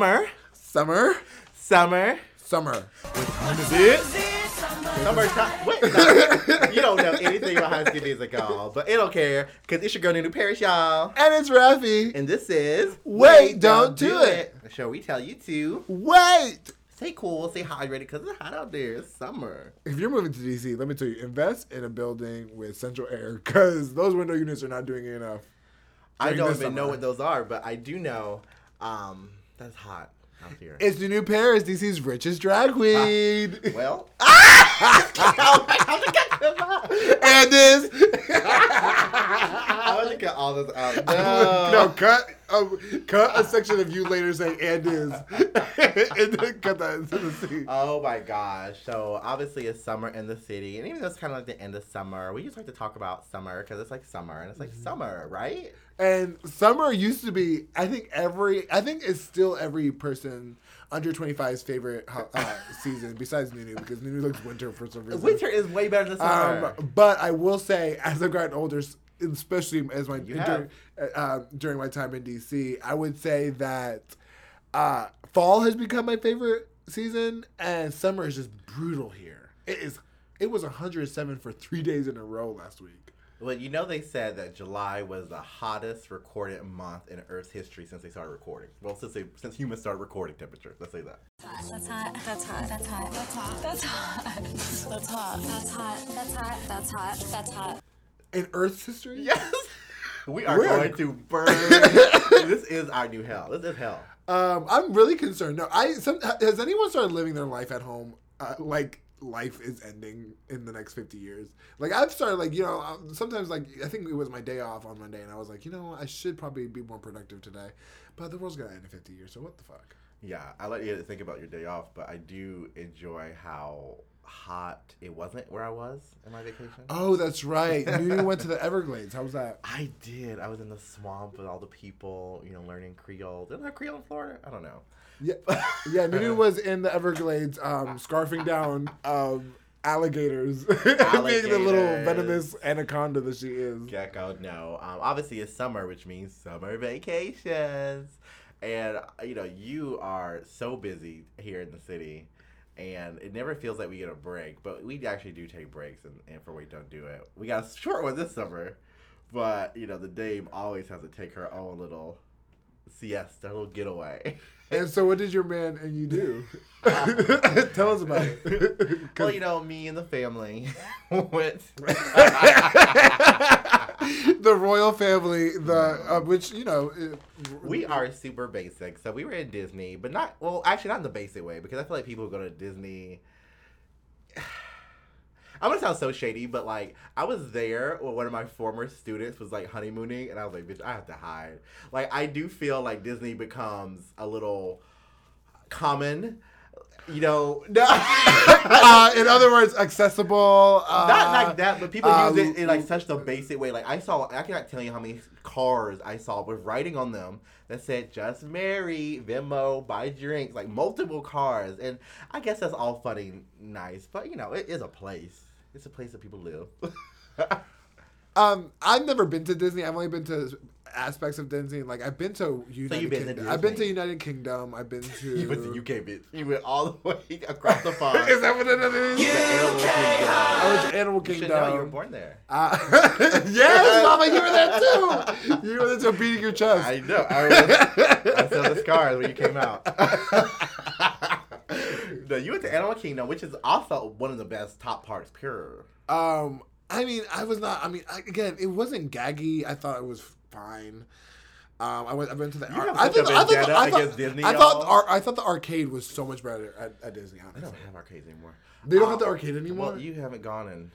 Summer. Summer. Summer. Summer. Summertime. Wait, no. you don't know anything about High School Musical, but it don't care because it's your girl Nunu Paris, y'all. And it's Rafi. And this is Wait, Don't Do It. The show we tell you to Wait. stay cool, stay hydrated because it's hot out there. It's summer. If you're moving to DC, let me tell you, invest in a building with central air because those window units are not doing it enough. I During don't this even know what those are, but I do know um, that's hot out here. It's the new Paris, DC's richest drag ah, queen. well, ah! and this. I want to cut all this out. Uh, no, No. cut um, cut a section of you later saying and is, and then cut that into the scene. Oh my gosh. So obviously it's summer in the city. And even though it's kind of like the end of summer, we just like to talk about summer because it's like summer and it's like summer, right? And summer used to be, I think every, I think it's still every person under 25's favorite uh, season besides Nunu because Nunu likes winter for some reason. Winter is way better than summer. Um, but I will say, as I've gotten older, especially as my during, uh, during my time in DC, I would say that uh, fall has become my favorite season, and summer is just brutal here. It is. It was 107 for three days in a row last week. well, you know they said that July was the hottest recorded month in Earth's history since they started recording. Well, since they, since humans started recording temperatures. Let's say that. That's hot. That's hot. That's hot. That's hot. That's hot. That's hot. That's hot. That's hot. That's hot. That's hot. That's hot. In Earth's history, Yes. We are We are- going to burn. this is our new hell. This is hell. Um, I'm really concerned. No, I some, has anyone started living their life at home uh, like life is ending in the next 50 years? Like I've started like you know um, sometimes like I think it was my day off on Monday and I was like you know I should probably be more productive today, but the world's gonna end in 50 years. So what the fuck? Yeah, I let you think about your day off, but I do enjoy how hot it wasn't where I was in my vacation. Oh, that's right. You went to the Everglades. How was that? I did. I was in the swamp with all the people, you know, learning Creole. Didn't I have Creole in Florida? I don't know. Yeah, yeah. Nunu was in the Everglades, um, scarfing down um, alligators, being the little venomous anaconda that she is. Gecko, no. Um, obviously, it's summer, which means summer vacations. And, uh, you know, you are so busy here in the city. And it never feels like we get a break, but we actually do take breaks, and, and for we don't do it. We got a short one this summer, but you know the dame always has to take her own little siesta, little getaway. And so, what did your man and you do? Tell us about it. well, you know, me and the family went. the royal family, the uh, which you know, it, We are super basic. So we were in Disney, but not well, actually not in the basic way because I feel like people who go to Disney I'm gonna sound so shady, but like I was there when one of my former students was like honeymooning and I was like, bitch, I have to hide. Like I do feel like Disney becomes a little common. You know, no, uh, in other words, accessible. Uh, not like that, but people uh, use it in like such the basic way. Like I saw, I cannot tell you how many cars I saw with writing on them that said "Just Marry," Venmo, buy drinks, like multiple cars. And I guess that's all funny, nice, but you know, it is a place. It's a place that people live. Um, I've never been to Disney. I've only been to aspects of Disney. Like I've been to United you've been to Kingdom. I've been to Disney. United Kingdom. I've been to. you went to UK, bitch. You went all the way across the pond. Is that what it is? The Animal Kingdom. I went to Animal You Kingdom. should know you were born there. Uh, yes, Mama, you were there too. You were there too, beating your chest. I know. I, remember, I saw the scars when you came out. No, you went to Animal Kingdom, which is also one of the best top parks. Pure. Um, I mean, I was not. I mean, I, again, it wasn't gaggy. I thought it was fine. Um, I went. I went to the. You have I thought. I vendetta I thought, Disney, I thought. the ar- I thought the arcade was so much better at, at Disney. I Honestly, don't have arcades anymore. they don't have the arcade anymore. Well, you haven't gone in.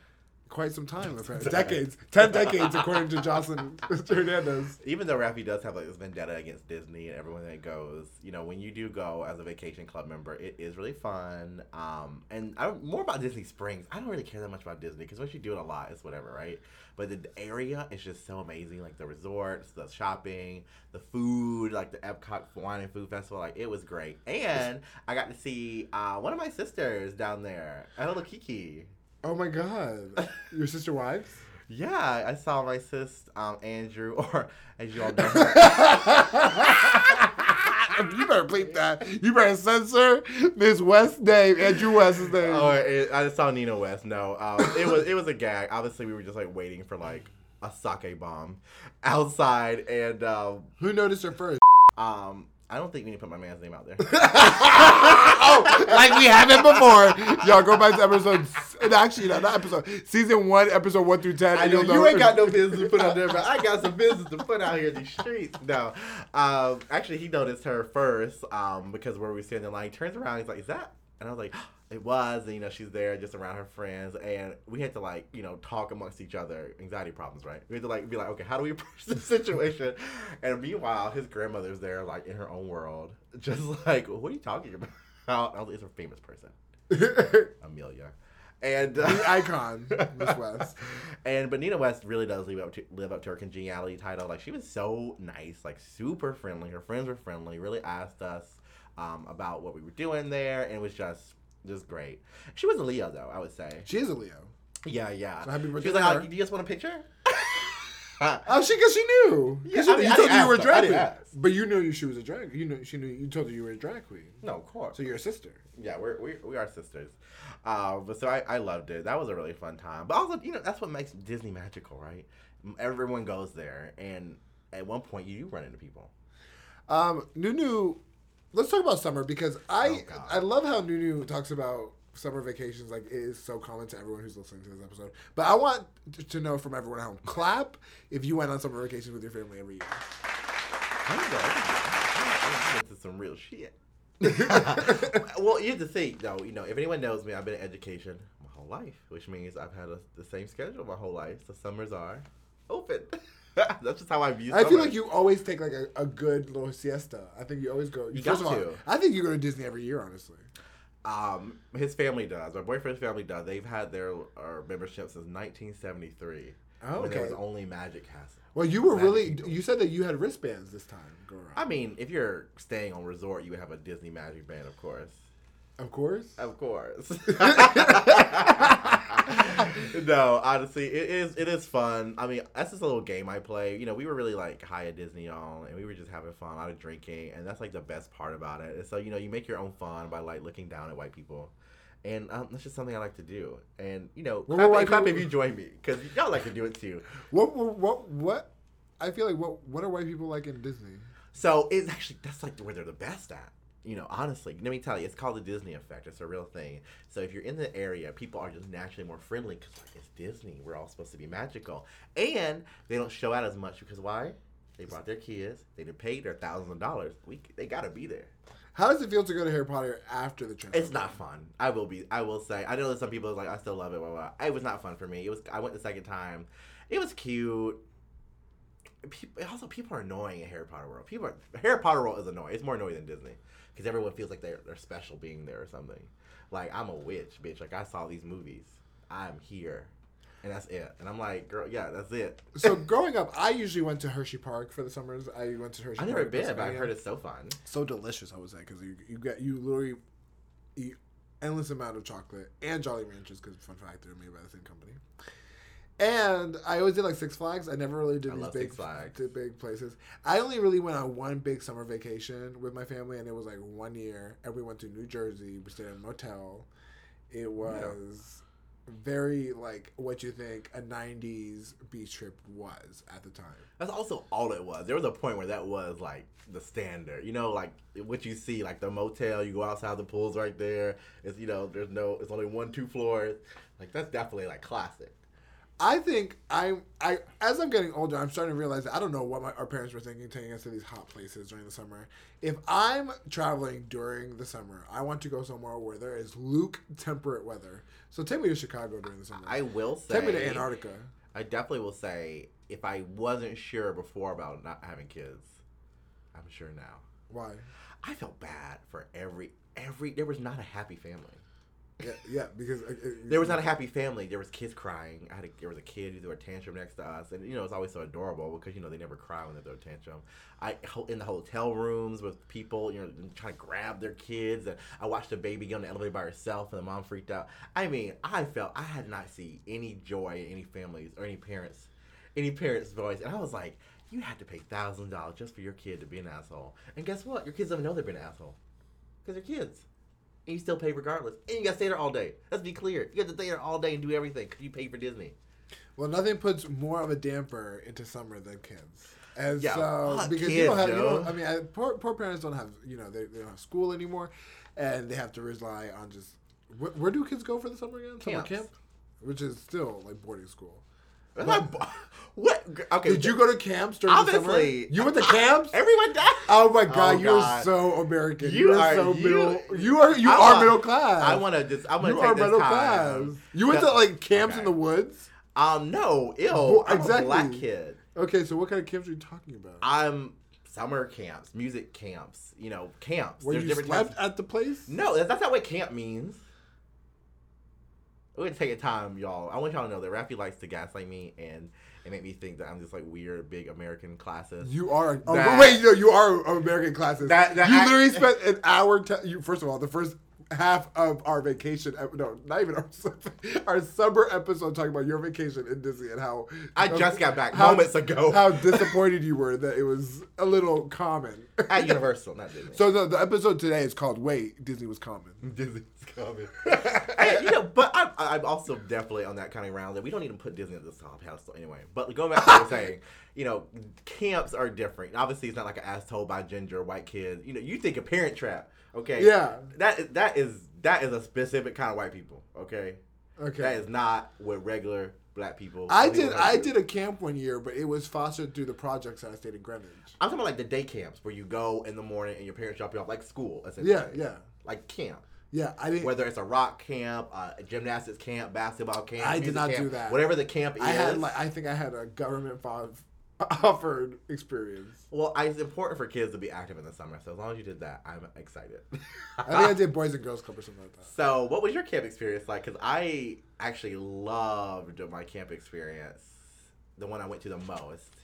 Quite some time, apparently. decades, ten decades, according to Jocelyn Hernandez. Even though Rafi does have like this vendetta against Disney and everyone that goes, you know, when you do go as a vacation club member, it is really fun. Um, and I don't, more about Disney Springs. I don't really care that much about Disney because once you do it a lot, it's whatever, right? But the, area is just so amazing. Like the resorts, the shopping, the food, like the Epcot Wine and Food Festival. Like it was great. And I got to see uh, one of my sisters down there, a little Kiki. Oh my god, your sister wives? Yeah, I saw my sis, um, Andrew, or as you all know, her, you better bleep that. You better censor Miss West's name, Andrew West's name. Oh, it, I just saw Nina West. No, um, it was it was a gag. Obviously, we were just like waiting for like a sake bomb outside, and um, Who noticed her first? um, I don't think we need to put my man's name out there. oh, like we haven't before. Y'all go back to episode. Actually, no, not episode. Season one, episode one through ten. I know you ain't got no business to put out there, but I got some business to put out here in these streets. No, um, actually, he noticed her first um, because where we standing in line, he turns around, he's like, "Is that?" And I was like, "It was." And you know, she's there just around her friends, and we had to like, you know, talk amongst each other, anxiety problems, right? We had to like be like, "Okay, how do we approach this situation?" And meanwhile, his grandmother's there, like in her own world, just like, "What are you talking about?" I was like, it's a famous person, Amelia. And uh, the icon, Miss West. and but Nina West really does live up to live up to her congeniality title. Like she was so nice, like super friendly. Her friends were friendly. Really asked us um, about what we were doing there, and it was just just great. She was a Leo though, I would say. She is a Leo. Yeah, yeah. So happy she birthday was like, oh, "Do you just want a picture?" Oh, she because she knew. Yeah, she, I mean, you I told her you were a drag queen, but you knew she was a drag. You know, she knew. You told her you were a drag queen. no, of course. So you're a sister. Yeah, we're, we we are sisters. Uh, but so I, I loved it. That was a really fun time. But also, you know, that's what makes Disney magical, right? Everyone goes there, and at one point, you do run into people. Um, Nunu, let's talk about summer because I Oh, I love how Nunu talks about summer vacations like it is so common to everyone who's listening to this episode. But I want to know from everyone at home, clap if you went on summer vacations with your family every year. I don't know. I went into some real shit. well, you have to think though. You know, if anyone knows me, I've been in education my whole life, which means I've had a, the same schedule my whole life. The summers are open. That's just how I view. It. I feel like you always take like a, a good little siesta. I think you always go. You first got all, to. I think you go to Disney every year. Honestly, Um, his family does. My boyfriend's family does. They've had their uh, membership since 1973. Oh, When there was only Magic Castle. well, you were Magic really. Kingdom. You said that you had wristbands this time. Go around. I mean, if you're staying on resort, you would have a Disney Magic Band, of course. of course. Of course. no, honestly, it is it is fun. I mean, that's just a little game I play. You know, we were really like high at Disney on, and we were just having fun, a lot of drinking, and that's like the best part about it. And so, you know, you make your own fun by like looking down at white people. And um, that's just something I like to do. And you know, clap, white clap if you join me, because y'all like to do it too. What? What? What? what I feel like what? What are white people like in Disney? So it's actually that's like where they're the best at. You know, honestly, let me tell you, it's called the Disney effect. It's a real thing. So if you're in the area, people are just naturally more friendly because like it's Disney. We're all supposed to be magical, and they don't show out as much because why? They brought their kids. They did paid their thousands of dollars. We they gotta be there. How does it feel to go to Harry Potter after the trip? It's not fun. I will be. I will say. I know that some people is like, I still love it. Blah, blah, blah. It was not fun for me. It was. I went the second time. It was cute. People, also, people are annoying in Harry Potter World. People, are, Harry Potter World is annoying. It's more annoying than Disney because everyone feels like they're they're special being there or something. Like I'm a witch, bitch. Like I saw these movies. I'm here, and that's it. And I'm like, girl, yeah, that's it. So growing up, I usually went to Hershey Park for the summers. I went to Hershey. I've Park never been, but I've heard it's so fun. so delicious. I would say because you you get you literally eat endless amount of chocolate and Jolly Ranchers because fun fact they're made by the same company. And I always did like Six Flags. I never really did I these big to big places. I only really went on one big summer vacation with my family, and it was like one year. And we went to New Jersey. We stayed in a motel. It was very like what you think a '90s beach trip was at the time. That's also all it was. There was a point where that was like the standard. You know, like what you see, like the motel. You go outside, the pool's right there. It's you know, there's no, it's only one, two floors. Like that's definitely like classic. I think I'm I as I'm getting older, I'm starting to realize that I don't know what my, our parents were thinking taking us to these hot places during the summer. If I'm traveling during the summer, I want to go somewhere where there is Luke temperate weather. So take me to Chicago during the summer. I will say. take me to Antarctica. I definitely will say if I wasn't sure before about not having kids, I'm sure now. Why? I felt bad for every every. There was not a happy family. Yeah, yeah, because uh, uh, There was not a happy family. There was kids crying. I had a, there was a kid who threw a tantrum next to us, and you know it's always so adorable because you know they never cry when they throw a tantrum. I in the hotel rooms with people, you know, trying to grab their kids, and I watched a baby get on the elevator by herself, and the mom freaked out. I mean, I felt I had not seen any joy in any families or any parents, any parents' voice, and I was like, you had to pay thousand dollars just for your kid to be an asshole. And guess what? Your kids don't know they're being an asshole because they're kids. And you still pay regardless. And you gotta stay there all day. Let's be clear. You have to stay there all day and do everything because you pay for Disney. Well, nothing puts more of a damper into summer than kids. And Yeah, so fuck because you kids, don't have, you yo. don't, I mean, I, poor, poor parents don't have, you know, they, they don't have school anymore, and they have to rely on just where, where do kids go for the summer again? Summer camp, which is still like boarding school. That's what? Okay. Did you go to camps during the Obviously. summer? You went to camps? Everyone does. Oh my god, Oh, you're so American. You You, are, are- so you- middle. You are you I are want- middle class. I want to just. I'm gonna You take are this middle time. class. You went to- to like camps okay. in the woods. Um, no, ill. Well, I'm exactly. a black kid. Okay, so what kind of camps are you talking about? I'm summer camps, music camps. You know, camps. Where There's you different slept types. at the place? No, that's, that's not what camp means. We're gonna take a time, y'all. I want y'all to know that Rafi likes to gaslight me and and make me think that I'm just like weird, big American classist. You are. Oh, wait, no, you are American classes. That- that you I- literally spent an hour. Te- you first of all, the first half of our vacation. No, not even our summer, our summer episode talking about your vacation in Disney and how I just got back how- moments ago. How disappointed you were that it was a little common. At Universal, not Disney. So the, the episode today is called "Wait, Disney was common." Disney's. Hey, you know, but I'm, I'm also definitely on that kind of round that we don't even put Disney at the top pedestal anyway. But going back to what you're saying, you know, camps are different. Obviously, it's not like an asshole by ginger white kid. You know, you think a Parent Trap, okay? Yeah. That is that is that is a specific kind of white people, okay? Okay. That is not what regular black people. I did. I do. did a camp one year, but it was fostered through the projects that I stayed in Greenwich. I'm talking about like the day camps where you go in the morning and your parents drop you off, like school, essentially. Yeah, yeah, Like camp. yeah. I didn't. whether it's a rock camp, uh, a gymnastics camp, basketball camp. I did not camp, do that. Whatever the camp is, I had like I think I had a government offered experience. well, I, it's important for kids to be active in the summer. So as long as you did that, I'm excited. I think I did Boys and Girls Club or something like that. so, what was your camp experience like? Because I actually loved my camp experience, the one I went to the most.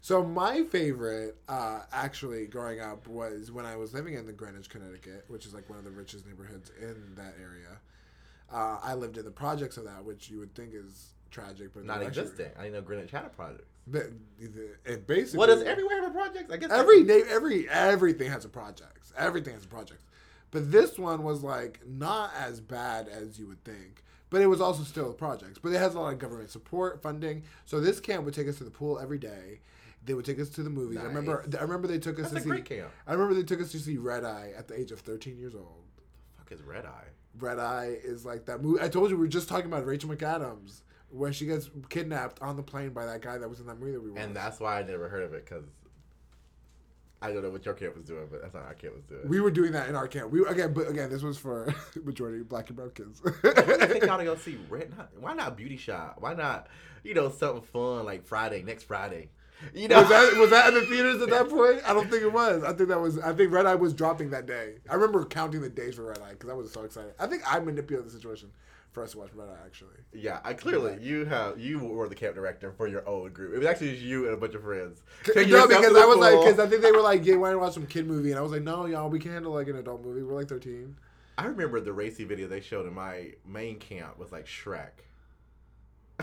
So my favorite, uh, actually, growing up was when I was living in the Greenwich, Connecticut, which is like one of the richest neighborhoods in that area. Uh, I lived in the projects of that, which you would think is tragic, but Not existing. I didn't know Greenwich had a project. But it basically What does everywhere have a project? I guess every na- every everything has a project. Everything has a project. But this one was like not as bad as you would think. But it was also still a project. But it has a lot of government support, funding. So this camp would take us to the pool every day. They would take us to the movies. I remember. I remember they took us That's to a see. great camp. I remember they took us to see Red Eye at the age of 13 years old. The Fuck is Red Eye. Red Eye is like that movie. I told you we were just talking about Rachel McAdams when she gets kidnapped on the plane by that guy that was in that movie that we watched. And that's why I never heard of it because I don't know what your camp was doing, but that's not our camp was doing. we were doing that in our camp. We again, but again, this was for majority black and brown kids. I think y'all to go see Red. Not, why not Beauty Shop? Why not, you know, something fun like Friday, next Friday? You know, was that was that in the theaters at that point? I don't think it was. I think that was. I think Red Eye was dropping that day. I remember counting the days for Red Eye because I was so excited. I think I manipulated the situation for us to watch Eye. Actually, yeah. I clearly you have you were the camp director for your own group. It was actually just you and a bunch of friends. Take no, because I was like, because I think they were like, "Yeah, why don't you watch some kid movie?" And I was like, "No, y'all, we can't handle like an adult movie. We're like 13. I remember the racy video they showed in my main camp was like Shrek.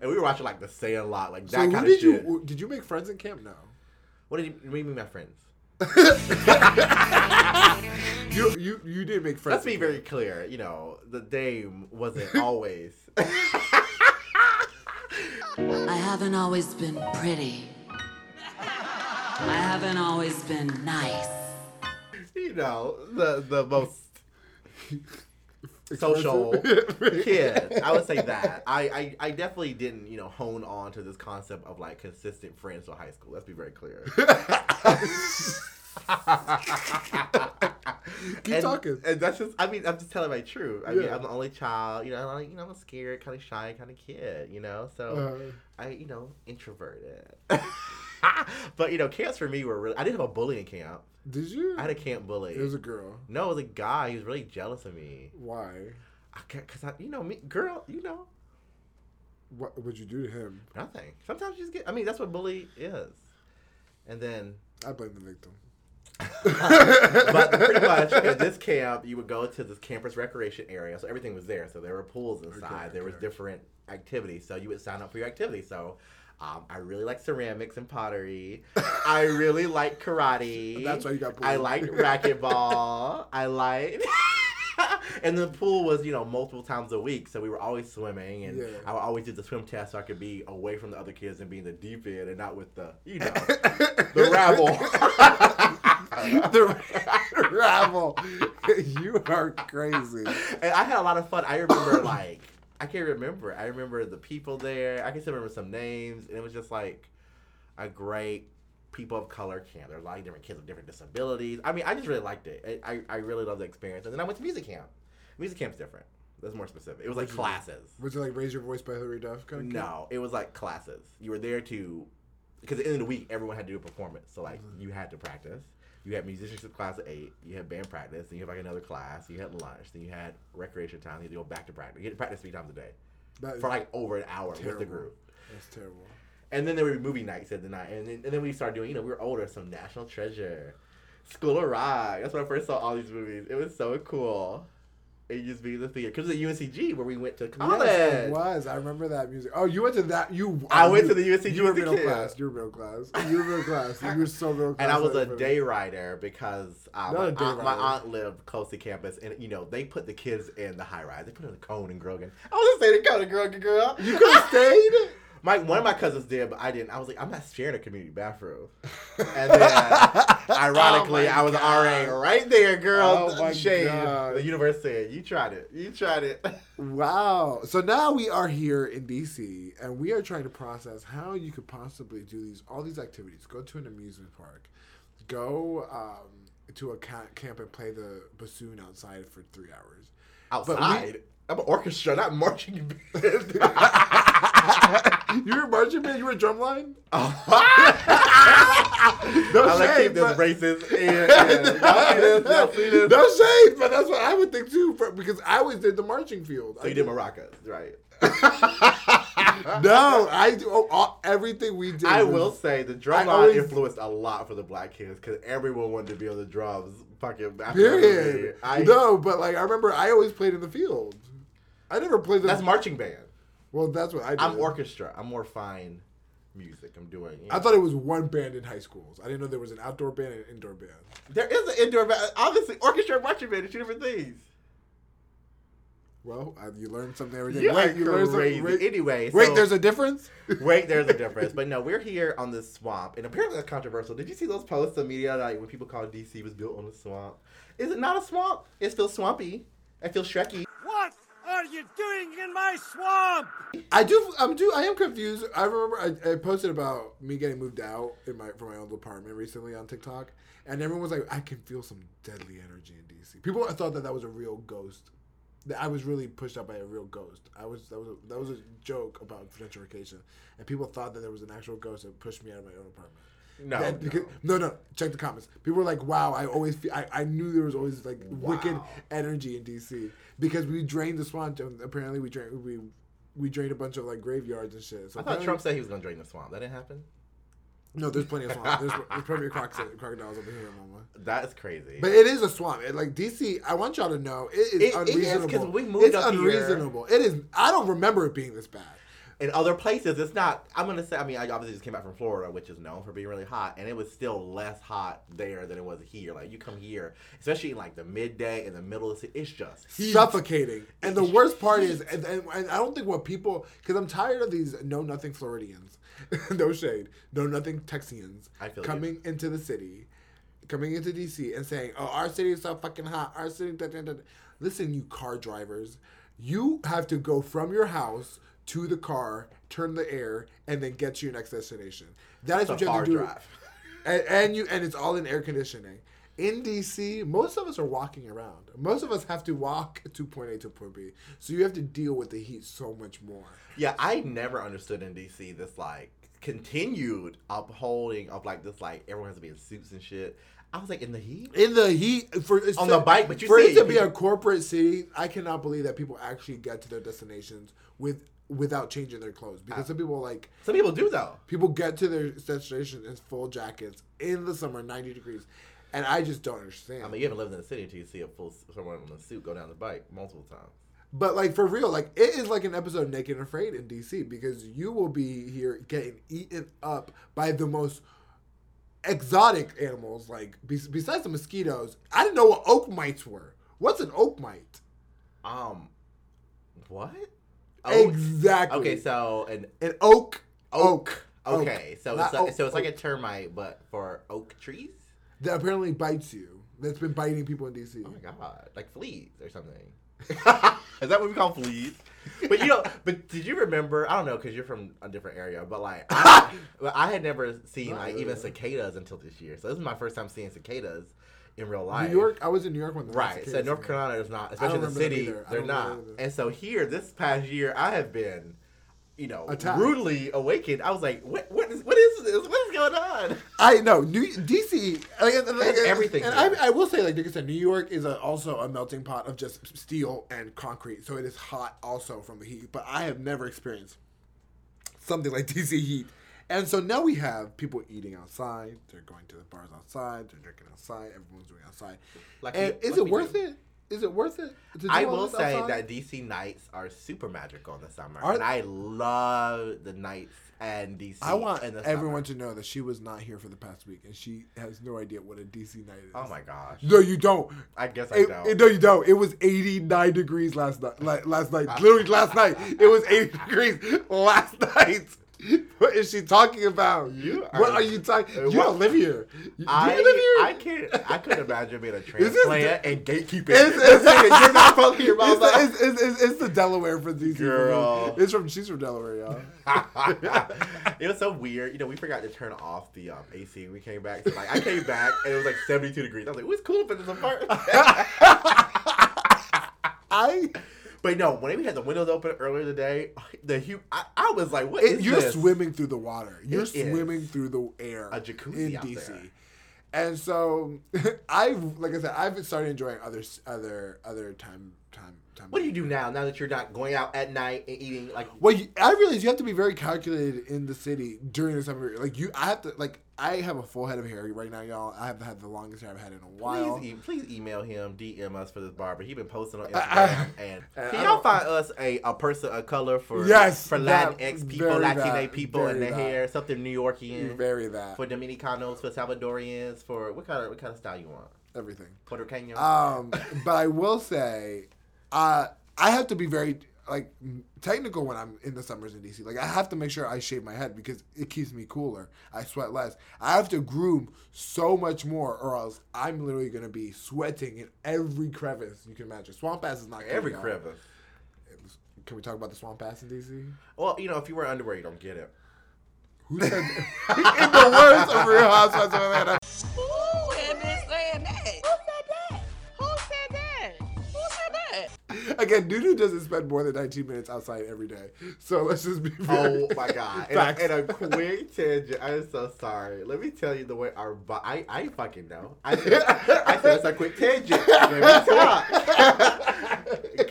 and we were watching like the Sandlot, like So that who kind did of shit. you did you make friends in camp? No. What did you, what do you mean, my friends? You you you did make friends. Let's be very clear. You know, the dame wasn't always. I haven't always been pretty. I haven't always been nice. you know, the the most social kid. I would say that. I, I I definitely didn't, you know, hone on to this concept of like consistent friends till high school. Let's be very clear. Keep and, talking. And that's just I mean, I'm just telling my truth. I mean, I'm the only child, you know, I'm like, you know, I'm a scared, kind of shy kind of kid, you know. So Uh, I, you know, introverted. but you know, camps for me were really I didn't have a bullying camp. did you? I had a camp bully. It was a girl. no, it was a guy. He was really jealous of me. Why? I can't, cause I, you know, me, girl, you know, What would you do to him? nothing. Sometimes you just get. I mean, that's what bully is. And then, I blame the victim. but pretty much at this camp, you would go to this campus recreation area. So everything was there. So there were pools inside. there was different activities. So you would sign up for your activity. So um, I really like ceramics and pottery. I really like karate. That's why you got I like racquetball. I like. and the pool was, you know, multiple times a week, so we were always swimming, and Yeah. I would always do the swim test so I could be away from the other kids and be in the deep end and not with the, you know, the rabble. the rabble. you are crazy. and I had a lot of fun. I remember like I can't remember. I remember the people there. I can still remember some names, and it was just like a great people of color camp. There were a lot of different kids with different disabilities. I mean, I just really liked it. I, I, really loved the experience. And then I went to music camp. Music camp's different. That's more specific. It was like classes. Was it like Raise Your Voice by Hilary Duff kind of No, it was like classes. You were there to, because at the end of the week, everyone had to do a performance. So like mm-hmm. you had to practice. You had musicianship class at eight. You had band practice. Then you had like another class. You had lunch. Then you had recreation time. You had to go back to practice. You had to practice three times a day That for like over an hour with the group. That's terrible. And then there were movie nights at the night. And then, and then we started doing, you know, we were older. Some National Treasure, School of Rock. That's when I first saw all these movies. It was so cool. And you just be the theater. Because of UNCG where we went to college. Yes, it was. I remember that music. Oh, you went to that. You. I oh, went to the UNC You were middle camp. class. You were middle class. You were middle class. You were so middle class. And I was a day rider because uh, my, aunt, my aunt lived close to campus, and you know they put the kids in the high rise. They put in the cone and Grogan. I was just saying the Cone and Grogan, girl. You could have stayed. My one of my cousins did, but I didn't. I was like, I'm not sharing a community bathroom. And then, ironically, Oh I was an RA right there, girl. Oh my Shade. God. The universe said, "You tried it. You tried it." Wow. So now we are here in DC and we are trying to process how you could possibly do these all these activities. Go to an amusement park. Go um, to a ca- camp and play the bassoon outside for three hours. Outside, I'm an orchestra, not marching band. you were marching band. You were drumline. no I like shade, but- racist. And, and, y'all see this? Y'all see this? no shade, but that's what I would think too. For, because I always did the marching field. So I you did maracas, right? No, I do oh, all, everything we did. I was- will say the drum always- influenced a lot for the black kids because everyone wanted to be on the drums. Fucking Period. I, no, but like I remember, I always played in the field. I never played the. That's marching band. Well, that's what I did. I'm orchestra. I'm more fine music. I'm doing. you I thought it was one band in high schools. I didn't know there was an outdoor band and an indoor band. there is an indoor band. Obviously, orchestra and marching band are two different things. Well, uh, you learned something every day. You wait, you learn crazy. something. Wait, Anyway, wait so- there's a difference. Wait, there's a difference. But no, we're here on this swamp, and apparently that's controversial. Did you see those posts on media like when people called DC was built on a swamp? Is it not a swamp? It feels swampy. It feels Shreky. You doing in my swamp? I do. I'm do. I am confused. I remember I, I posted about me getting moved out in my from my old apartment recently on TikTok, and everyone was like, "I can feel some deadly energy in DC." People thought that that was a real ghost. That I was really pushed out by a real ghost. I was that was a, that was a joke about gentrification, and people thought that there was an actual ghost that pushed me out of my own apartment. No, That- because, no, no. Check the comments. People were like, "Wow, I always, feel, I, I knew there was always like wicked energy in DC because we drained the swamp. and Apparently, we drained we we drained a bunch of like graveyards and shit. So I thought Trump said he was going to drain the swamp. That didn't happen. No, there's plenty of swamp. There's, there's plenty of croc- crocodiles over here, mama. That is crazy. But it is a swamp. It, like DC, I want y'all to know it is It- it is, 'cause unreasonable. we moved it's up here. unreasonable. It is. I don't remember it being this bad. In other places, it's not. I'm gonna say. I mean, I obviously just came back from Florida, which is known for being really hot, and it was still less hot there than it was here. Like you come here, especially in like the midday in the middle of the city, it's just heat. suffocating. And the worst part is, and, and, and I don't think what people, because I'm tired of these know nothing Floridians, no shade, know nothing Texians I feel you. coming into the city, coming into DC and saying, "Oh, our city is so fucking hot. Our city." Da, da. da." Listen, you car drivers, you have to go from your house to the car, turn the air, and then get to your next destination. That is what you have to do drive. and, and you and it's all in air conditioning. In DC, most of us are walking around. Most of us have to walk to point A to point B. So you have to deal with the heat so much more. Yeah, I never understood in DC this like continued upholding of like this like everyone has to be in suits and shit. I was like in the heat. In the heat for it's On the bike, but you for see it to be a corporate city, I cannot believe that people actually get to their destinations with without changing their clothes. Because some people like Some people do though. people get to their destination in full jackets in the summer, ninety degrees. and I just don't understand. I mean, you haven't lived in the city until you see a full someone in a suit go down the bike multiple times. But like for real, like it is like an episode of Naked and Afraid in DC because you will be here getting eaten up by the most exotic animals. Like be- besides the mosquitoes, I didn't know what oak mites were. What's an oak mite? Um, what? Oh, exactly. Okay, so an an oak. oak. Oak. Okay, so Not it's like, oak, so it's like a termite, but for oak trees. that apparently bites you. That's been biting people in DC. Oh my god, like fleas or something. Is that what we call fleas? But you know, but did you remember? I don't know because you're from a different area, but like I, but I had never seen Not like really. even cicadas until this year. So this is my first time seeing cicadas in real life. New York. I was in New York when the Right. So North. Carolina is not, especially the city, they're not. And so here, this past year, I have been, you know, Attacked. rudely awakened. I was like, what, what is, what is this? What is going on? I know New DC, like, and- like, everything And. I, I will say, like like said, New York is a, also a melting pot of just steel and concrete, so it is hot also from the heat. But I have never experienced something like DC heat, and so now we have people eating outside. They're going to the bars outside. They're drinking outside. Everyone's doing outside. Like and we- is it worth do. it? Is it worth it? to do I will say outside? that DC nights are super magical in the summer, Are- and I love the nights and DC. I want everyone summer. to know that she was not here for the past week, and she has no idea what a DC night is. Oh my gosh! No, you don't. I guess I It- don't. it- no, you don't. It was 89 degrees last night. Like, last night, literally last night. It was 80 degrees last night. What is she talking about? You what are- are you talking? You don't live here. You, I, you live here? I can't. I couldn't imagine being a transplant and gatekeeping. It's, it's, You're not from here, it's, the, it's, it's, it's, it's the Delaware for me. Girl. It's from she's from Delaware, y'all. it was so weird. You know, we forgot to turn off the um, AC. and We came back. So, like, I came back and it was like 72 degrees. I was like, "What's cool up in this apartment?" I but no, when we had the windows open earlier today, the hu- I, I was like, "What it, is you're this?" swimming through the water. You're It swimming through the air. A jacuzzi in out DC. there. And so I've like I said, I've started enjoying other other other time time time. What do you do now? Now that you're not going out at night and eating like Well, you, I realize you have to be very calculated in the city during the summer. Like you, I have to like I have a full head of hair right now, y'all. I have had the longest hair I've had in a while. Please, e- please email him, DM us for this barber. He's been posting on I- Instagram. and I can y'all find us a, a person of color for Yes, for that- Latinx people, very Latine that, people in very their hair, something New Yorkian Very that for Dominicanos, for Salvadorians, for what kind of what kind of style you want? everything. Puerto Rican. Um, but I will say, uh, I have to be very like technical when I'm in the summers in DC. Like I have to make sure I shave my head because it keeps me cooler. I sweat less. I have to groom so much more, or else I'm literally gonna be sweating in every crevice you can imagine. Swamp ass is not Every y'all. crevice. Can we talk about the swamp ass in DC? Well, you know, if you wear underwear, you don't get it. Who said in the words of Real Housewives of Atlanta? Again, Dudu doesn't spend more than 19 minutes outside every day. So let's just be Oh my god! And a, and a quick tangent. I'm so sorry. Let me tell you the way our bo- I I fucking know. I said, I said it's a quick tangent. Let me talk.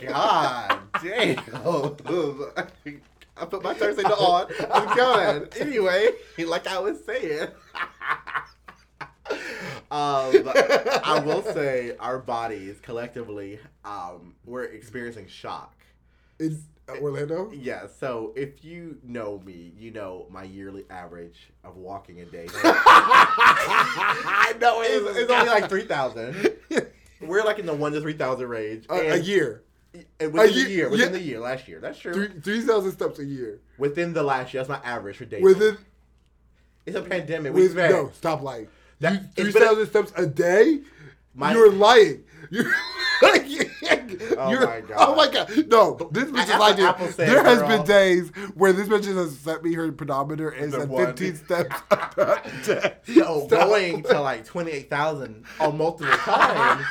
God damn. I put my signal on. I'm going. Anyway, like I was saying. Um, I will say our bodies collectively, um, we're experiencing shock. in Orlando. Yeah, so if you know me, you know my yearly average of walking a day. I know it's, it's only like 3,000. We're like in the 1 to 3,000 range. a, a year. And within A the year- year, within yeah. the year, last year. That's true. Three three thousand steps a year. Within the last year, that's my average for days. Within it's a pandemic. We with no stop lying. That- You- it's Three been a- thousand steps a day. My- You're lying. You're, Oh you're- my God. Oh my god! No, this bitch is Apple- lying. Apple said, There has girl. been days where this bitch has sent me her pedometer and said one. 15 steps. So going to like 28,000 on multiple times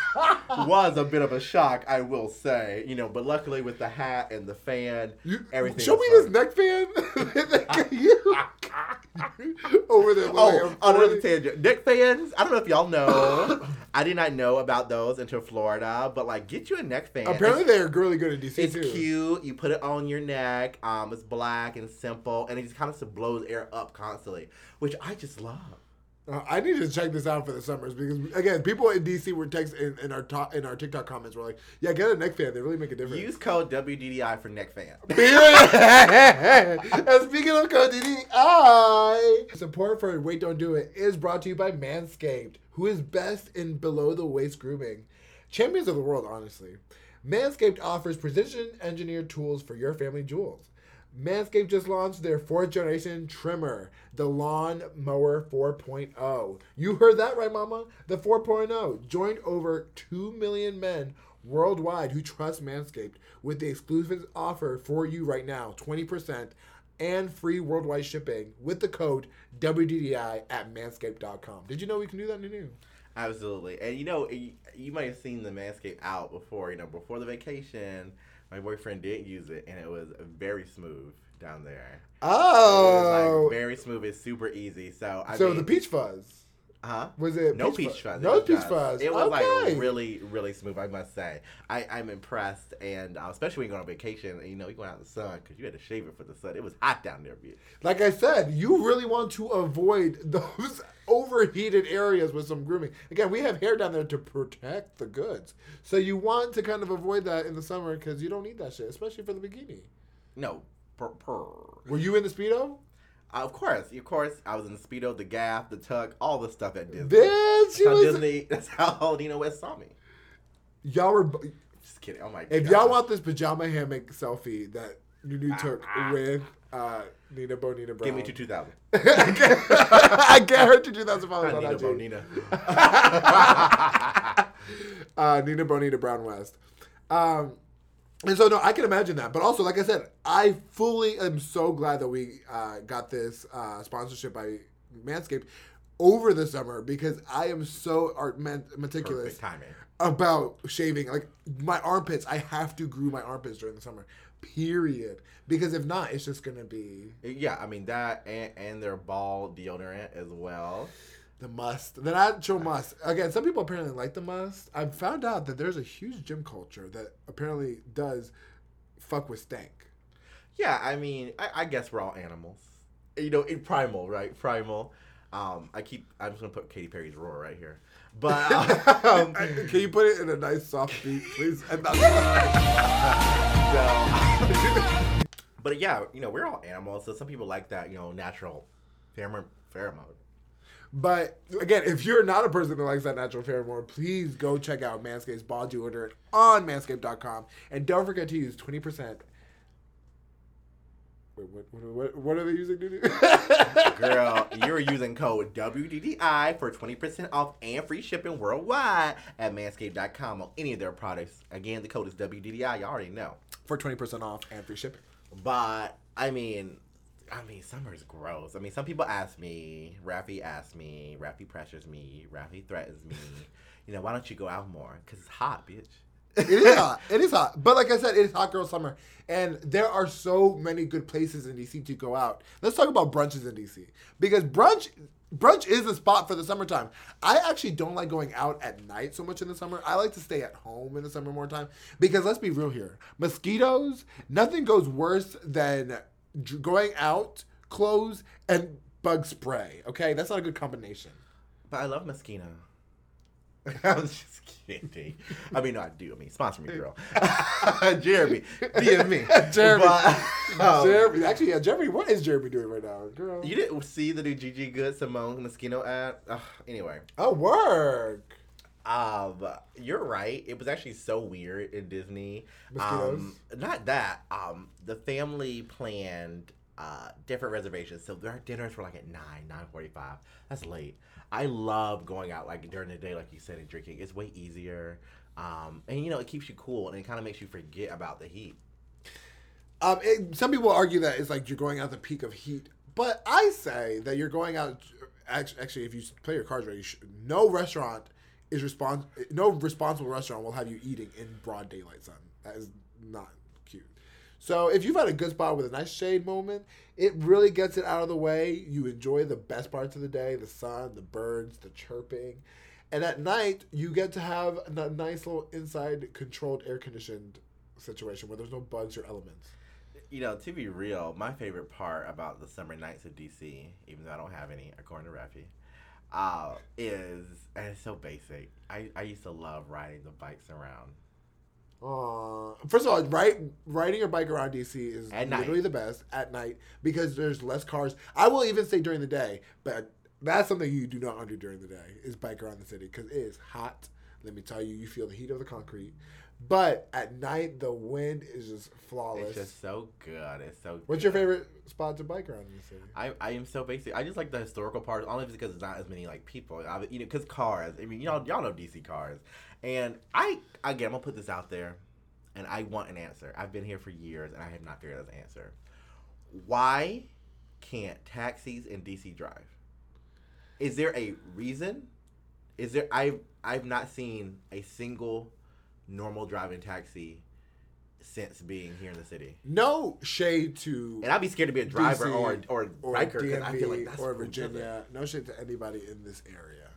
was a bit of a shock, I will say. You know, but luckily with the hat and the fan, You, everything. show me this neck fan. over there. Oh, like, another 40. tangent. Neck fans. I don't know if y'all know. I did not know about those until Florida, but like, get you a neck fan. Apparently, It's- they're really good in DC too. It's too. cute. You put it on your neck. Um, it's black and simple, and it just kind of blows air up constantly, which I just love. Uh, I need to check this out for the summers because again, people in DC were text in, in our top, in our TikTok comments were like, "Yeah, get a neck fan. They really make a difference." Use code WDDI for neck fan. and speaking of code DDI, support for Wait Don't Do It is brought to you by Manscaped, who is best in below the waist grooming. Champions of the world, honestly. Manscaped offers precision engineered tools for your family jewels. Manscaped just launched their fourth generation trimmer, the Lawn Mower 4.0. You heard that right, Mama? The 4.0 joined over 2 million men worldwide who trust Manscaped with the exclusive offer for you right now 20% and free worldwide shipping with the code WDDI at manscaped.com. Did you know we can do that, Nunu? Absolutely. And you know, you, you might have seen the Manscaped out before. You know, before the vacation, my boyfriend did use it, and it was very smooth down there. It was Oh, like very smooth. It's super easy. So I so mean, the peach fuzz. Huh? Was it No peach peach fuzz? No peach fuzz. It was Okay. like really, really smooth. I must say. I, I'm impressed, and uh, especially when you go on vacation, and, you know, you going out in the sun because you had to shave it for the sun. It was hot down there, bitch. Like I said, you really want to avoid those overheated areas with some grooming. Again, we have hair down there to protect the goods. So you want to kind of avoid that in the summer because you don't need that shit, especially for the bikini. No, purr, purr. Were you in the Speedo? Uh, of course, of course. I was in the speedo, the gaff, the tug, all the stuff at Disney. Bitch, That's how Disney. That's how Dina West saw me. y'all were. Just kidding. Oh my god. If y'all want this pajama hammock selfie that Nunu took Ah. with uh, Nina Bo'nina Brown, give me to two thousand. I get her to 2,000 followers on Nina IG. Bonina. uh, Nina Bonita Brown West. Um, and so, no, I can imagine that. But also, like I said, I fully am so glad that we uh, got this uh, sponsorship by Manscaped over the summer because I am so art man- meticulous about shaving. Like my armpits, I have to groom my armpits during the summer. Period. Because if not, it's just gonna be Yeah, I mean that and, and their ball deodorant as well. The must, the natural must. Again, some people apparently like the must. I've found out that there's a huge gym culture that apparently does fuck with stank. Yeah, I mean, I, I guess we're all animals. You know, in primal, right? Primal. Um, I keep. I'm just gonna put Katy Perry's roar right here. But um, Can you put it in a nice soft beat, please? And not- no. but yeah, you know, we're all animals. So some people like that, you know, natural pheromone. pheromone. But again, if you're not a person that likes that natural pheromone, please go check out Manscaped's ball deodorant on manscaped.com. And don't forget to use 20%. Wait, what, what, what, what are they using, dude? Girl, you're using code WDDI for 20% off and free shipping worldwide at manscaped.com on any of their products. Again, the code is WDDI. You already know. For 20% off and free shipping. But, I mean, I mean, summer is gross. I mean, some people ask me, Rafi asks me, Rafi pressures me, Rafi threatens me, you know, why don't you go out more? Because it's hot, bitch. It is hot. It is hot. But like I said, it is hot girl summer. And there are so many good places in DC to go out. Let's talk about brunches in DC. Because brunch brunch is a spot for the summertime. I actually don't like going out at night so much in the summer. I like to stay at home in the summer more time. Because let's be real here. Mosquitoes, nothing goes worse than going out, clothes, and bug spray. Okay? That's not a good combination. But I love Moschino. I was just kidding. I mean, no, I do. I mean, sponsor me, girl. Jeremy, DM me. Jeremy. But, um, Jeremy, actually, yeah, Jeremy, what is Jeremy doing right now, girl? You didn't see the new Gigi Goode Simone Moschino ad? Ugh, anyway, Oh, work. Um, you're right. It was actually so weird in Disney. Mosquitoes? Um, not that. Um, the family planned uh different reservations, so their dinners were like at nine, nine forty-five. That's late. I love going out like during the day, like you said, and drinking. It's way easier. Um, and you know, it keeps you cool and it kind of makes you forget about the heat. Um, it, some people argue that it's like you're going out the peak of heat, but I say that you're going out. Actually, actually if you play your cards right, you should, no restaurant is respons- No responsible restaurant will have you eating in broad daylight sun. That is not cute. So if you've had a good spot with a nice shade moment, it really gets it out of the way. You enjoy the best parts of the day: the sun, the birds, the chirping. And at night, you get to have a nice little inside controlled air conditioned situation where there's no bugs or elements. You know, to be real, my favorite part about the summer nights of DC, even though I don't have any, according to Rafi, uh, is and it's so basic. I, I used to love riding the bikes around. Uh, first of all, right, riding your bike around DC is At night. literally the best at night because there's less cars. I will even say during the day, but that's something you do not want to do during the day is bike around the city because it is hot. Let me tell you, you feel the heat of the concrete. But at night, the wind is just flawless. It's just so good. It's so. What's your favorite spot to bike around in the city? I, I am so basic. I just like the historical parts, only because it's not as many like people. I, you know, because cars. I mean, y'all y'all know DC cars, and I again I'm gonna put this out there, and I want an answer. I've been here for years, and I have not figured out the answer. Why can't taxis in DC drive? Is there a reason? Is there? I've I've not seen a single normal driving taxi since being here in the city. No shade to And I'd be scared to be a driver DC or or, or biker because I feel like that's or who does it. Virginia. No shade to anybody in this area.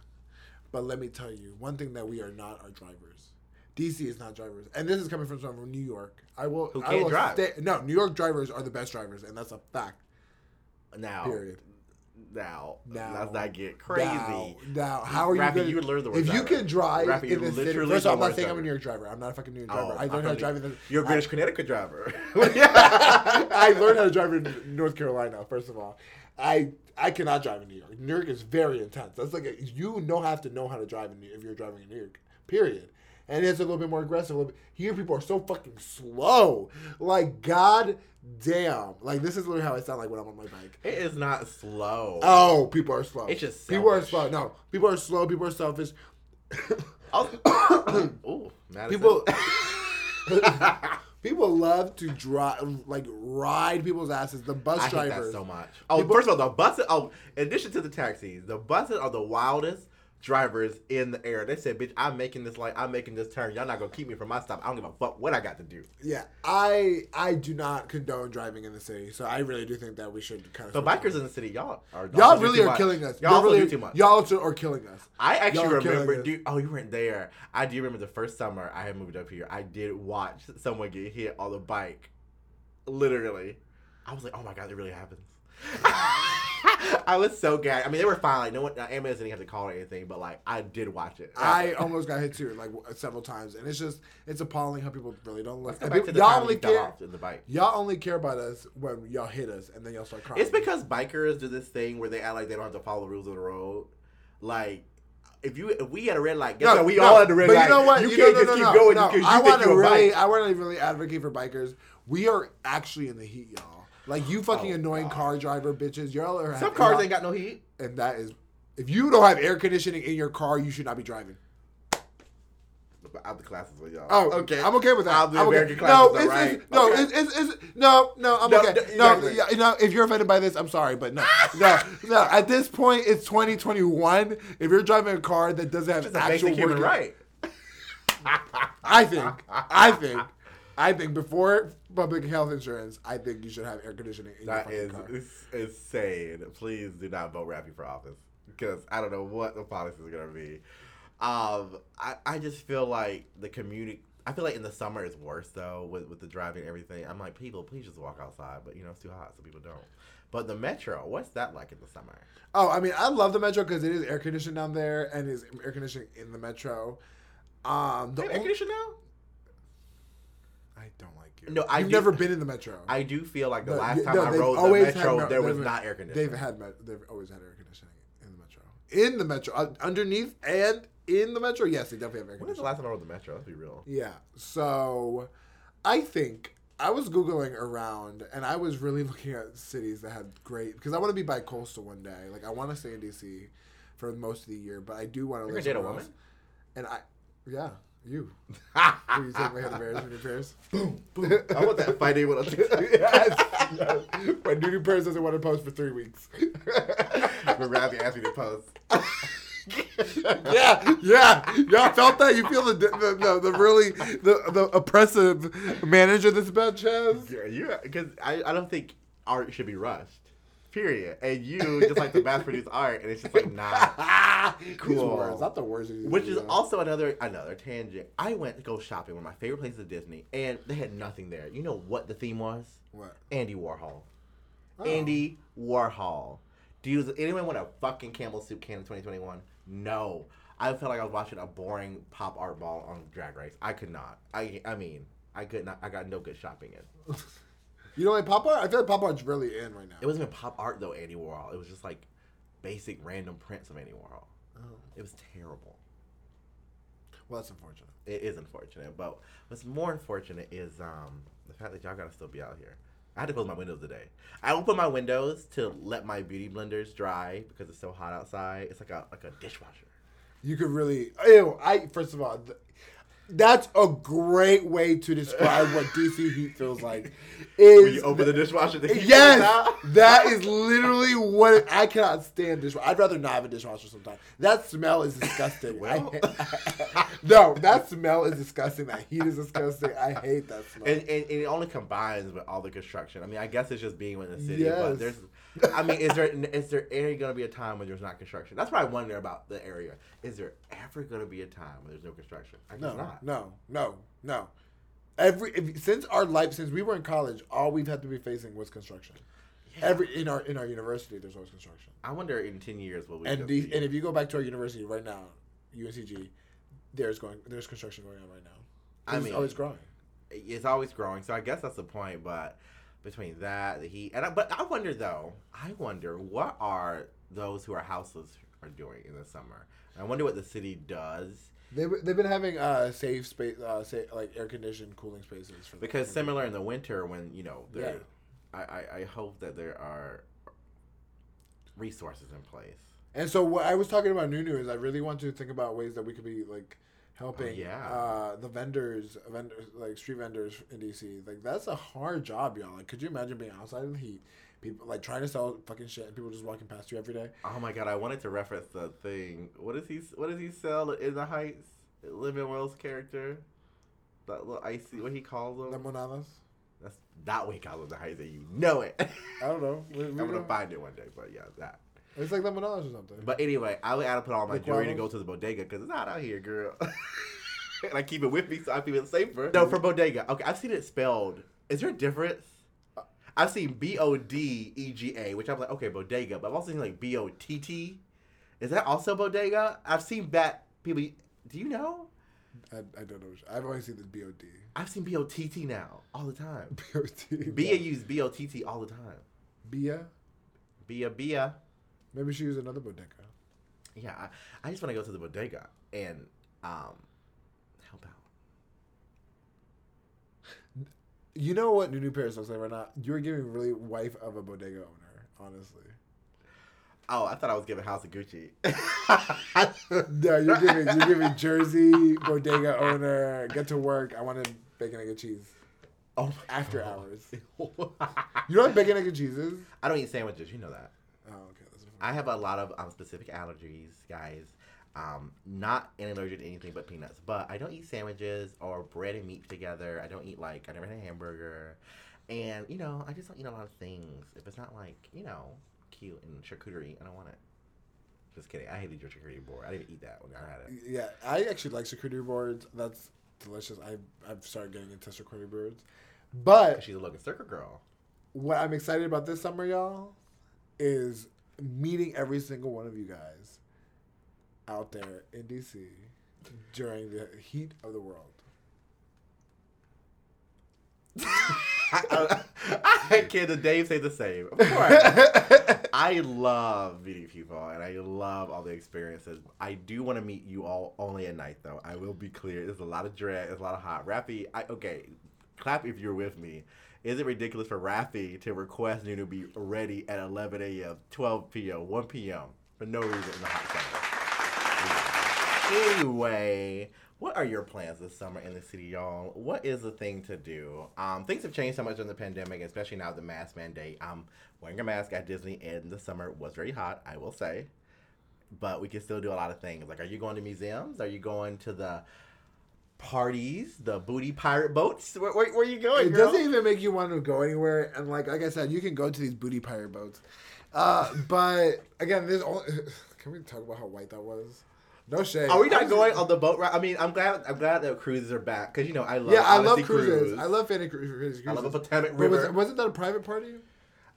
But let me tell you, one thing that we are not are drivers. DC is not drivers, and this is coming from someone from New York. I will. Who I can't will drive. stay- no, New York drivers are the best drivers, and that's a fact. Now, Period. Now, Now, let's not get crazy. Now, now how are you gonna? you learn the word if you can drive in the city. First of all, I'm not saying I'm a. New York driver. I'm not a fucking New York Oh, driver. I learned how to drive in the. You're a British Connecticut driver. I learned how to drive in North Carolina. First of all, I I cannot drive in New York. New York is very intense. That's like a, you know have to know how to drive in New, York if you're driving in New York. Period. And it's a little bit more aggressive. Bit. Here, people are so fucking slow. Like god damn. Like this is literally how I sound like when I'm on my bike. it is not slow. Oh, people are slow. It's just people are slow. No, people are slow. People are selfish. Oh. People. People love to drive, like ride people's asses. The bus I hate drivers. that so much. Oh, People- first of all, the buses. Oh, in addition to the taxis, the buses are the wildest drivers in the air. They said, "Bitch, I'm making this like I'm making this turn. Y'all not gonna keep me from my stop. I don't give a fuck what I got to do." Yeah, I I do not condone driving in the city, so I really do think that we should kind of. So bikers in the city, y'all are y'all really are much. killing us. Y'all Y'all really, do too much. Y'all are killing us. I actually remember. Dude, oh, you weren't there. I do remember the first summer I had moved up here. I did watch someone get hit on the bike. Literally, I was like, "Oh my god, it really happens." I was so gagged. I mean, they were fine. Like no one, uh, ambulance didn't have to call or anything. But like, I did watch it. I almost got hit too, like several times, and it's just it's appalling how people really don't look. Let's go and back to people- y'all only care. in the bike. Y'all only care about us when y'all hit us, and then y'all start crying. It's because bikers do this thing where they act like they don't have to follow the rules of the road. Like, if you if we had a red light, guess what? We no, all had the red light, but light. you know what? You, You can't just no, keep no, going no. because you I think you're a really, bike. I want to really advocate for bikers. We are actually in the heat, y'all. Like you fucking Oh, annoying God. car driver bitches. Y'all are Some cars y'all- ain't got no heat. and that is if you don't have air conditioning in your car, you should not be driving. But out the classes with y'all. Oh, okay. I'm okay with that. I'll do I'm okay. American No, classes, it's, right? it's, no, Okay. it's, it's, it's, no, no, I'm No, okay. no, No, exactly. yeah, no, if you're offended by this, I'm sorry, but no, no, no. At this point, it's 2021. If you're driving a car that doesn't have a actual human working- right. I think, I think, I think before public health insurance, I think you should have air conditioning in That your is car. is insane. Please do not vote Rafi for office because I don't know what the policy is gonna be. Um, I, I just feel like the community. I feel like in the summer it's worse though with, with the driving and everything. I'm like, people, please just walk outside, but you know it's too hot, so people don't. But the metro, what's that like in the summer? Oh, I mean, I love the metro because it is air conditioned down there and is air conditioning in the metro. Um, the air conditioning now? I don't like you. No, I You've do- never been in the metro. I do feel like the No, last time no, I rode the had metro, no- there was not air conditioning. They've had they've always had air conditioning in the metro. In the metro, uh, underneath and in the metro, yes, they definitely have air When was the last time I rode the metro? Let's be real. Yeah. So, I think I was googling around and I was really looking at cities that had great because I want to be by coastal one day. Like I want to stay in DC for most of the year, but I do want to You're live gonna date a woman? else. And I, yeah, you. Will you take my hand of bears when your pairs? Boom, boom. I want that fighting with a yes, yes. My duty pairs doesn't want to post for three weeks. but Rafi asked me to post. yeah, yeah. Y'all felt that? You feel the the, the, the really the, the oppressive manager this bitch has? Yeah, you because I, I don't think art should be rushed. Period. And you just like to mass produce art, and it's just like not Cool. words, not the words. Which is though. also another another tangent. I went to go shopping. One of my favorite places at Disney, and they had nothing there. You know what the theme was? what? Andy Warhol. Oh. Andy Warhol. Do you, anyone want a fucking Campbell soup can in 2021? No. I felt like I was watching a boring pop art ball on Drag Race. I could not. I I mean, I could not. I got no good shopping in. You know, like pop art. I feel like pop art's really in right now. It wasn't even pop art though, Andy Warhol. It was just like basic random prints of Andy Warhol. Oh. It was terrible. well, that's unfortunate. It is unfortunate, but what's more unfortunate is um the fact that y'all gotta still be out here. I had to close my windows today. I opened my windows to let my beauty blenders dry because it's so hot outside. It's like a like a dishwasher. You could really. Ew, I first of all, th- that's a great way to describe what DC heat feels like. Is When you open the dishwasher, the heat Yes, that is literally what it, I cannot stand dishwasher. I'd rather not have a dishwasher sometimes. That smell is disgusting. Well. I- no, that smell is disgusting. That heat is disgusting. I hate that smell. And, and, and it only combines with all the construction. I mean, I guess it's just being in the city, Yes. but there's. I mean, is there is there ever going to be a time when there's not construction? That's what I wonder about the area. Is there ever going to be a time when there's no construction? I guess no, not. no, no, no. Every if, since our life since we were in college, all we've had to be facing was construction. Every in our in our university, there's always construction. I wonder in ten years what we And the, be- and if you go back to our university right now, UNCG, there's going there's construction going on right now. I mean, It's always growing. it's always growing. So I guess that's the point. But between that, the heat, and I, but I wonder though. I wonder what are those who are houseless are doing in the summer. And I wonder what the city does They've, they've been having uh safe space, uh, like air conditioned cooling spaces for because similar in the winter when you know. Yeah. I, I I hope that there are resources in place. And so what I was talking about Nunu is I really want to think about ways that we could be like helping Oh, yeah. uh, the vendors, vendors like street vendors in DC. Like that's a hard job, y'all. Like, could you imagine being outside in the heat, people like trying to sell fucking shit, and people just walking past you every day? Oh my god! I wanted to reference the thing. What does he What does he sell in the Heights? Living Will's character. That little icy. What he calls them? Lemonadas. That's not what he calls them. The Heights, and you know it. I don't know. We- we I'm gonna don't- find it one day, but yeah, that. It's like lemonade or something. But anyway, I had to put all my jewelry to go to the bodega because it's hot out here, girl. and I keep it with me so I feel safer. No, for bodega. Okay, I've seen it spelled. Is there a difference? Uh, I've seen B O D E G A, which I'm like, okay, bodega, but I've also seen like B O T T. Is that also bodega? I've seen that people. Do you know? I, I don't know. I've only seen this BOD. I've seen B O T T now all the time. BOD. Bia use B O T T all the time. Bia. Bia Bia. Maybe she used another bodega. Yeah, I, I just want to go to the bodega and um help out. You know what Nunu Paris looks like right now? You're giving really wife of a bodega owner, honestly. Oh, I thought I was giving House of Gucci. No, you're giving you're giving Jersey bodega owner. Get to work. I want wanted bacon egg and cheese oh after God. hours. You know what bacon egg and cheese is? I don't eat sandwiches. You know that. Oh, okay. That's different. I have a lot of um, specific allergies, guys. Um, not an allergic to anything but peanuts. But I don't eat sandwiches or bread and meat together. I don't eat like I never had a hamburger, and you know I just don't eat a lot of things. If it's not like you know cute and charcuterie, I don't want it. Just kidding. I hated your charcuterie board. I didn't eat that when I had it. Yeah, I actually like charcuterie boards. That's delicious. I I've started getting into charcuterie boards, but She's a looking circle girl. what I'm excited about this summer, y'all, is meeting every single one of you guys out there in DC during the heat of the world. I, I, can the Dame say the same? Of course. I love meeting people and I love all the experiences. I do want to meet you all only at night though. I will be clear. There's a lot of dread. There's a lot of hot. Rafi, I okay. Clap if you're with me. Is it ridiculous for Rafi to request Nunu be ready at 11 a.m., 12 p.m., 1 p.m. for no reason in the hot summer? Anyway, what are your plans this summer in the city, y'all? What is the thing to do? Um, things have changed so much in the pandemic, especially now the mask mandate. Um, wearing a mask at Disney in the summer was very hot, I will say. But we can still do a lot of things. Like, are you going to museums? Are you going to the parties, the booty pirate boats? Where, where, where are you going, It girl? doesn't even make you want to go anywhere. And like like I said, you can go to these booty pirate boats. Uh, but again, there's only. Can we talk about how white that was? No shade. Are we not going on the boat ride? I mean, I'm glad. I'm glad that cruises are back because you know I love. Yeah, I love Odyssey cruises. I love Fanny cruises. I love a Potomac But was, River. wasn't that a private party?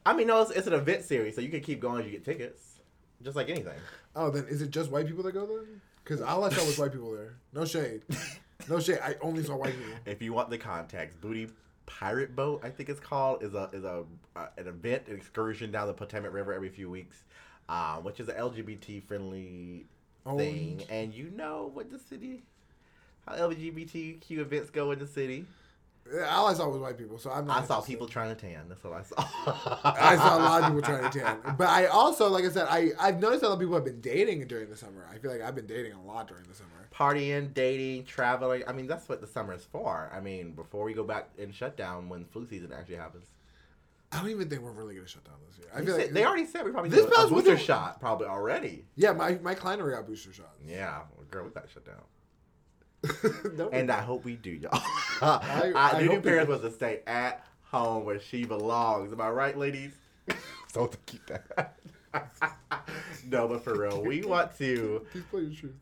I mean, no, it's, it's an event series, so you can keep going you get tickets, just like anything. Oh, then is it just white people that go there? Because all I saw was white people there. No shade. No shit. I only saw white people. If you want the context, Booty Pirate Boat, I think it's called, is a is a uh, an event, an excursion down the Potomac River every few weeks, um, which is an LGBT friendly thing. And you know what the city, how LGBTQ events go in the city. Yeah, All I saw was white people, so I'm not. I saw interested. people trying to tan. That's what I saw. I saw a lot of people trying to tan, but I also, like I said, I I've noticed a lot of people have been dating during the summer. I feel like I've been dating a lot during the summer. Partying, dating, traveling. I mean, that's what the summer is for. I mean, before we go back in shutdown when flu season actually happens. I don't even think we're really gonna shut down this year. I They feel said- like they already said we probably This do a past booster winter- shot probably already. Yeah, my my client already got booster shots. Yeah, girl, we got shut down. No, And I hope we do, y'all. I I, hope we Paris was to stay at home where she belongs. Am I right, ladies? so to keep that. no, but for real, we want to. Keep playing the truth.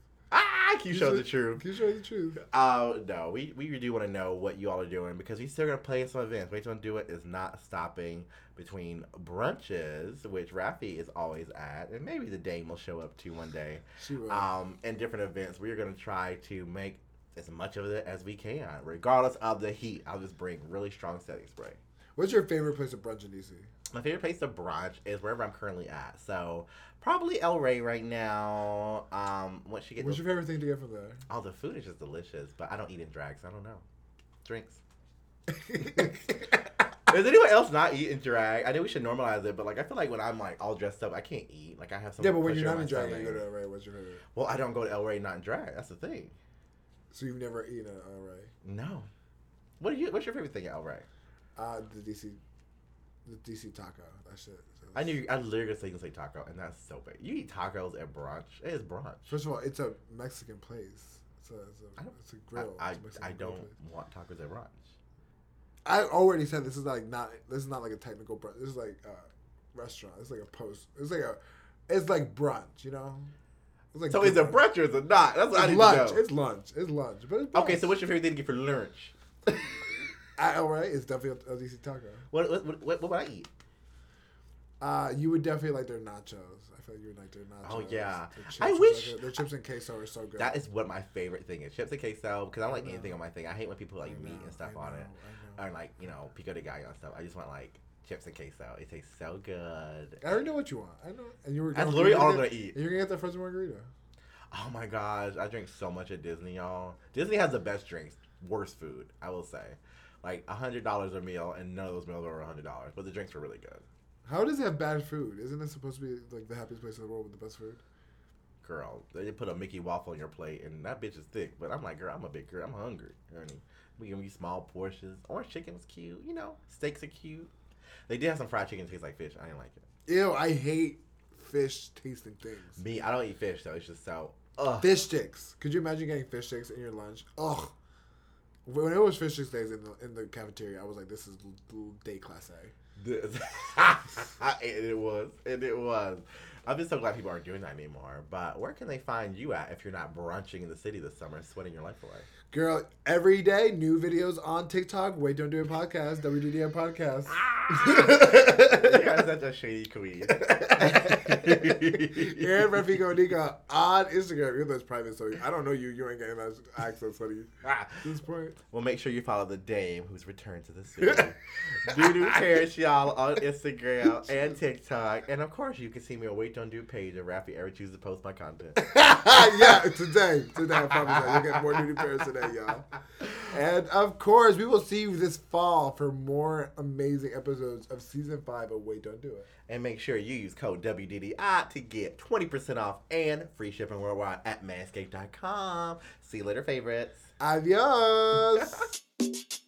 Keep showing the truth. Keep showing the truth. Uh, no, we, we do want to know what you all are doing because we still gonna play some events. Wait till do it is not stopping between brunches, which Rafi is always at, and maybe the Dame will show up to one day. She will. Um, and different events. We are gonna try to make as much of it as we can, regardless of the heat. I'll just bring really strong setting spray. What's your favorite place to brunch in DC? My favorite place to brunch is wherever I'm currently at. So probably El Rey right now. Um, once you get What's the- your favorite thing to get from there? Oh, the food is just delicious, but I don't eat in drag, so I don't know. Drinks. Does anyone else not eat in drag? I know we should normalize it, but like I feel like when I'm like all dressed up, I can't eat. Like I have some. yeah, but when you're not in drag, you go to El Rey. What's your favorite? Well, I don't go to El Rey not in drag. That's the thing. So you've never eaten at El Rey? No. What are you? What's your favorite thing at El Rey? Uh, the DC, the DC taco. That shit. I knew I literally was thinking say taco, and that's so big. You eat tacos at brunch? It is brunch. First of all, it's a Mexican place. It's a, it's I a, it's a grill. I, I, I don't place. want tacos at brunch. I already said this is like not. This is not like a technical brunch. This is like a restaurant. It's like a post. It's like a. It's like brunch. You know. It's like So is it brunch or is it not? That's what I It's need lunch. to know. It's lunch. It's lunch. But it's Okay, so what's your favorite thing to get for lunch? at El Rey, it's definitely a DC taco. what, what, what, what would I eat? Uh, you would definitely like their nachos. I feel like you would like their nachos. Oh, yeah. Chips I wish- good. their chips and queso are so good. That is what my favorite thing is. Chips and queso, because I don't like know. anything on my thing. I hate when people like I meat and stuff I on know, it. I. Or like, you know, pico de gallo and stuff. I just want like chips and queso. It tastes so good. I already know what you want. I know. And you were. That's literally all I'm gonna eat. You're gonna get the frozen margarita. Oh my gosh, I drink so much at Disney, y'all. Disney has the best drinks, worst food, I will say. Like a hundred dollars a meal, and none of those meals are a hundred dollars, but the drinks were really good. How does it have bad food? Isn't it supposed to be like the happiest place in the world with the best food? Girl, they put a Mickey waffle on your plate, and that bitch is thick. But I'm like, girl, I'm a big girl. I'm hungry. Ernie. We give me small portions. Orange chicken was cute. You know, steaks are cute. They did have some fried chicken that tastes like fish. I didn't like it. Ew, I hate fish tasting things. Me, I don't eat fish though. It's just so. Ugh. Fish sticks. Could you imagine getting fish sticks in your lunch? Ugh. When it was fish sticks days in the in the cafeteria, I was like, "This is day class A." And it was, and it was. I'm just so glad people aren't doing that anymore. But where can they find you at if you're not brunching in the city this summer, sweating your life away? Girl, every day new videos on TikTok. Wait, don't do a podcast. WDDM podcast. Ah! you guys such a shady queen. and Rafiko Nika on Instagram. Though it's private, so I don't know you. You ain't getting access, honey. Ah. At this point. Well, make sure you follow the dame who's returned to the city. Nunu Paris, y'all, on Instagram and TikTok. And of course, you can see me on Wait Don't Do page of Rafi ever chooses to post my content. yeah, today. Today, I promise you. You'll get more Nunu Paris today, y'all. And of course, we will see you this fall for more amazing episodes of season five of Wait Don't Do It. And make sure you use code WDDI to get 20% off and free shipping worldwide at manscaped.com. See you later, favorites. Adios.